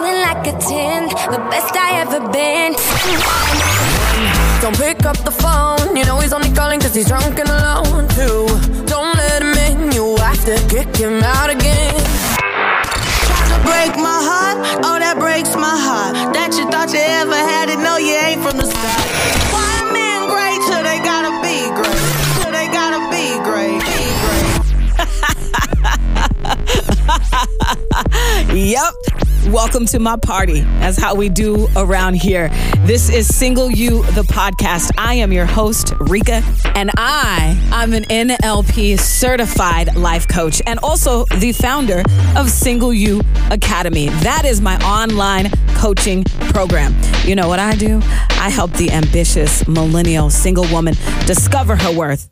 feeling like a 10, the best I ever been. Don't pick up the phone, you know he's only calling cause he's drunk and alone too. Don't let him in, you have to kick him out again. break my heart, oh that breaks my heart. That you thought you ever had it, no you ain't from the start. Why men great they gotta be great? They gotta be great. Yep. Welcome to my party. That's how we do around here. This is Single You, the podcast. I am your host, Reka, and I, I'm an NLP certified life coach and also the founder of Single You Academy. That is my online coaching program. You know what I do? I help the ambitious millennial single woman discover her worth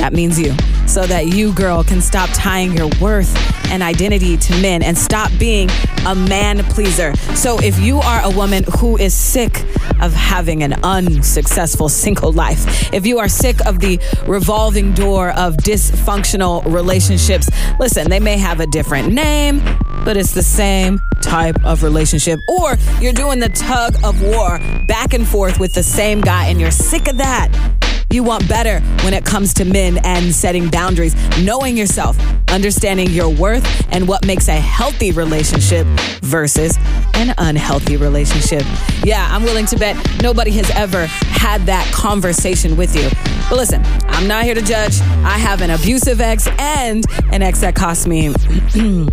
that means you. So that you, girl, can stop tying your worth and identity to men and stop being a man pleaser. So if you are a woman who is sick of having an unsuccessful single life, if you are sick of the revolving door of dysfunctional relationships, listen, they may have a different name, but it's the same type of relationship. Or you're doing the tug of war back and forth with the same guy and you're sick of that. You want better when it comes to men and setting boundaries, knowing yourself, understanding your worth, and what makes a healthy relationship versus an unhealthy relationship. Yeah, I'm willing to bet nobody has ever had that conversation with you. But listen, I'm not here to judge. I have an abusive ex and an ex that cost me.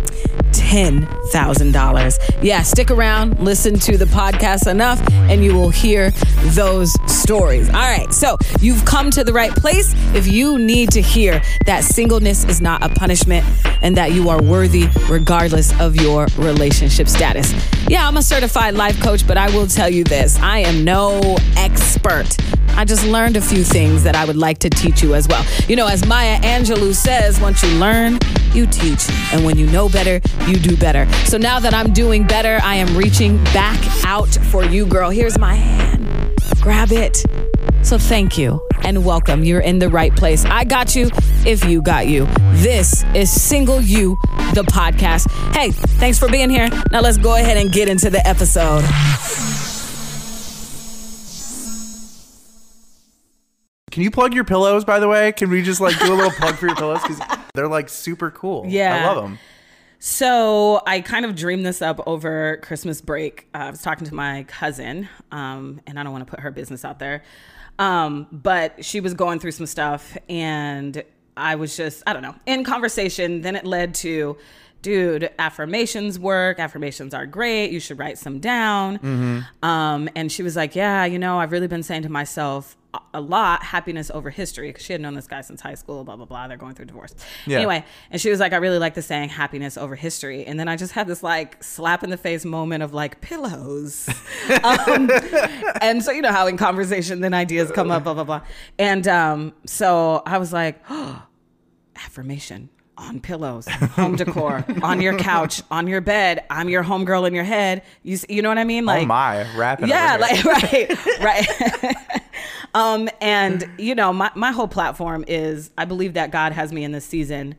$10,000. Yeah, stick around, listen to the podcast enough, and you will hear those stories. All right, so you've come to the right place if you need to hear that singleness is not a punishment and that you are worthy regardless of your relationship status. Yeah, I'm a certified life coach, but I will tell you this I am no expert. I just learned a few things that I would like to teach you as well. You know, as Maya Angelou says, once you learn, you teach. And when you know better, you do better. So now that I'm doing better, I am reaching back out for you, girl. Here's my hand. Grab it. So thank you and welcome. You're in the right place. I got you if you got you. This is Single You, the podcast. Hey, thanks for being here. Now let's go ahead and get into the episode. Can you plug your pillows, by the way? Can we just like do a little plug for your pillows? Because they're like super cool. Yeah. I love them. So I kind of dreamed this up over Christmas break. Uh, I was talking to my cousin, um, and I don't want to put her business out there, um, but she was going through some stuff, and I was just, I don't know, in conversation. Then it led to, dude, affirmations work. Affirmations are great. You should write some down. Um, and she was like, yeah, you know, I've really been saying to myself a- a lot, happiness over history, because she had known this guy since high school, blah, blah, blah. They're going through divorce. Yeah. Anyway, and she was like, I really like the saying happiness over history. And then I just had this like slap in the face moment of like pillows. um, and so, you know how in conversation, then ideas come up, blah, blah, blah. And um, so I was like, oh, affirmation on pillows, home decor, on your couch, on your bed. I'm your homegirl in your head. You, you know what I mean? oh my, rapping. Yeah, like right, right. um, and you know, my my whole platform is I believe that God has me in this season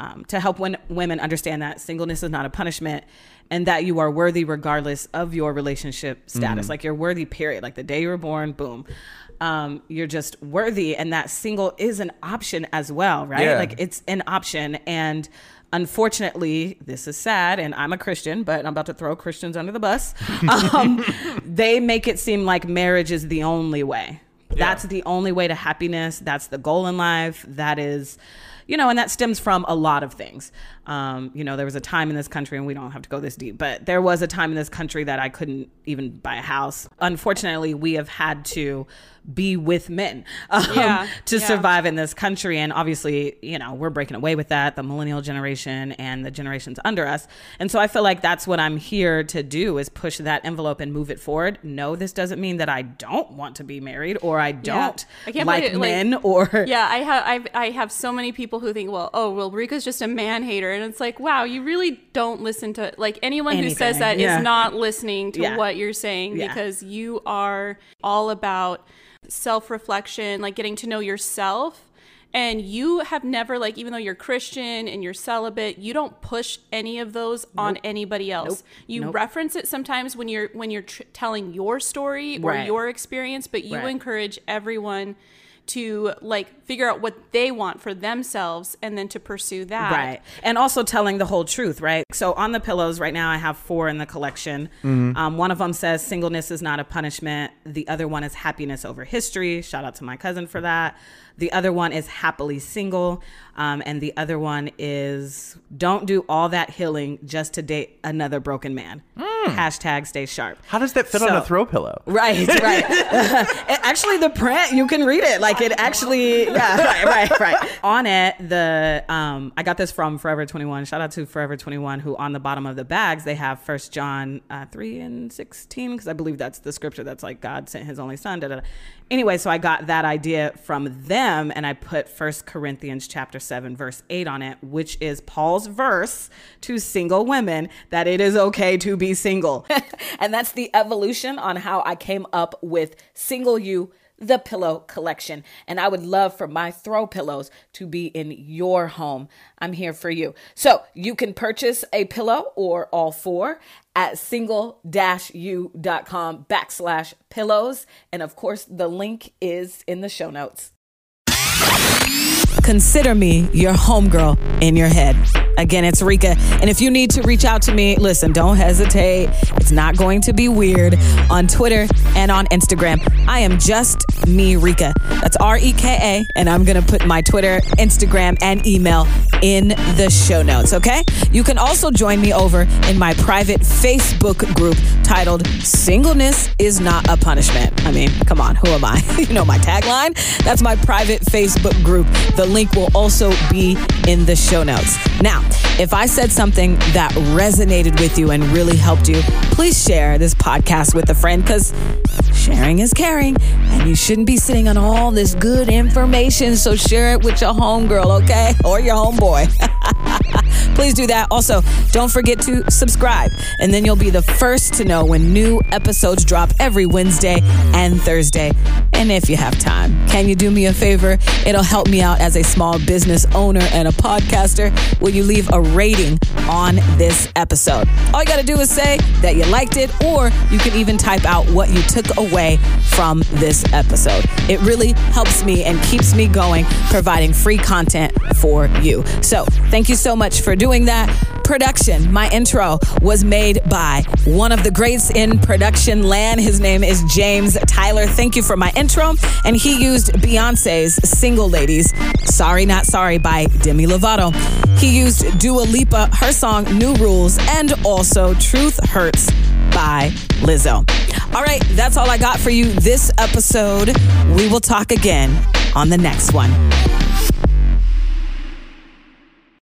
um, to help when, women understand that singleness is not a punishment, and that you are worthy regardless of your relationship status. Mm-hmm. Like you're worthy, period. Like the day you were born, boom. Um, you're just worthy, and that single is an option as well, right? Yeah. Like it's an option, and unfortunately, this is sad, and I'm a Christian, but I'm about to throw Christians under the bus. Um, they make it seem like marriage is the only way. That's the only way to happiness. That's the goal in life. That is, you know, and that stems from a lot of things. Um, you know, there was a time in this country, and we don't have to go this deep, but there was a time in this country that I couldn't even buy a house. Unfortunately, we have had to be with men um, Yeah, to yeah. survive in this country. And obviously, you know, we're breaking away with that, the millennial generation and the generations under us. And so I feel like that's what I'm here to do is push that envelope and move it forward. No, this doesn't mean that I don't want to be married or I don't I can't like it, like- men or Yeah, I have I've, I have so many people who think, well, oh, well, Reka's just a man hater, and it's like, wow, you really don't listen to like anyone who says Anything, that is yeah. not listening to Yeah. what you're saying Yeah. because you are all about self reflection, like getting to know yourself. and you have never like even though you're christian and you're celibate you don't push any of those on anybody else you Nope. reference it sometimes when you're when you're tr- telling your story or Right. your experience but you Right. encourage everyone to like figure out what they want for themselves and then to pursue that Right. And also telling the whole truth, right? So on the pillows right now, I have four in the collection. Um, one of them says singleness is not a punishment. The other one is happiness over history. Shout out to my cousin for that. The other one is happily single. Um, and the other one is don't do all that healing just to date another broken man. Hashtag stay sharp. How does that fit on a throw pillow? Right, right. Actually, the print you can read it like it actually. Yeah, right, right, right. On it, the um, I got this from Forever Twenty One. Shout out to Forever Twenty One, who on the bottom of the bags they have First John uh, three and sixteen because I believe that's the scripture that's like God sent His only Son. Da, da, da. Anyway, so I got that idea from them, and I put First Corinthians chapter seven verse eight on it, which is Paul's verse to single women that it is okay to be single, and that's the evolution on how I came up with Single You the pillow collection. And I would love for my throw pillows to be in your home. I'm here for you. So you can purchase a pillow or all four at single-u.com backslash pillows. And of course, the link is in the show notes. Consider me your homegirl in your head. Again, it's Reka. And if you need to reach out to me, listen, don't hesitate. It's not going to be weird on Twitter and on Instagram. I am just me, Reka. That's R E K A. And I'm going to put my Twitter, Instagram, and email in the show notes, okay? You can also join me over in my private Facebook group titled Singleness is Not a Punishment. I mean, come on, who am I? you know my tagline? That's my private Facebook group. The link will also be in the show notes. Now, if I said something that resonated with you and really helped you, please share this podcast with a friend because sharing is caring and you shouldn't be sitting on all this good information. So share it with your homegirl, okay? Or your homeboy. Please do that. Also, don't forget to subscribe, and then you'll be the first to know when new episodes drop every Wednesday and Thursday. And if you have time, can you do me a favor? It'll help me out as a small business owner and a podcaster. Will you leave a rating on this episode? All you got to do is say that you liked it, or you can even type out what you took away from this episode. It really helps me and keeps me going, providing free content for you. So, thank you so much for doing that. Production, my intro was made by one of the greats in production land. His name is James Tyler. Thank you for my intro. And he used Beyonce's Single Ladies, Sorry Not Sorry by Demi Lovato. He used Dua Lipa, her song New Rules, and also Truth Hurts by Lizzo. All right, that's all I got for you this episode. We will talk again on the next one.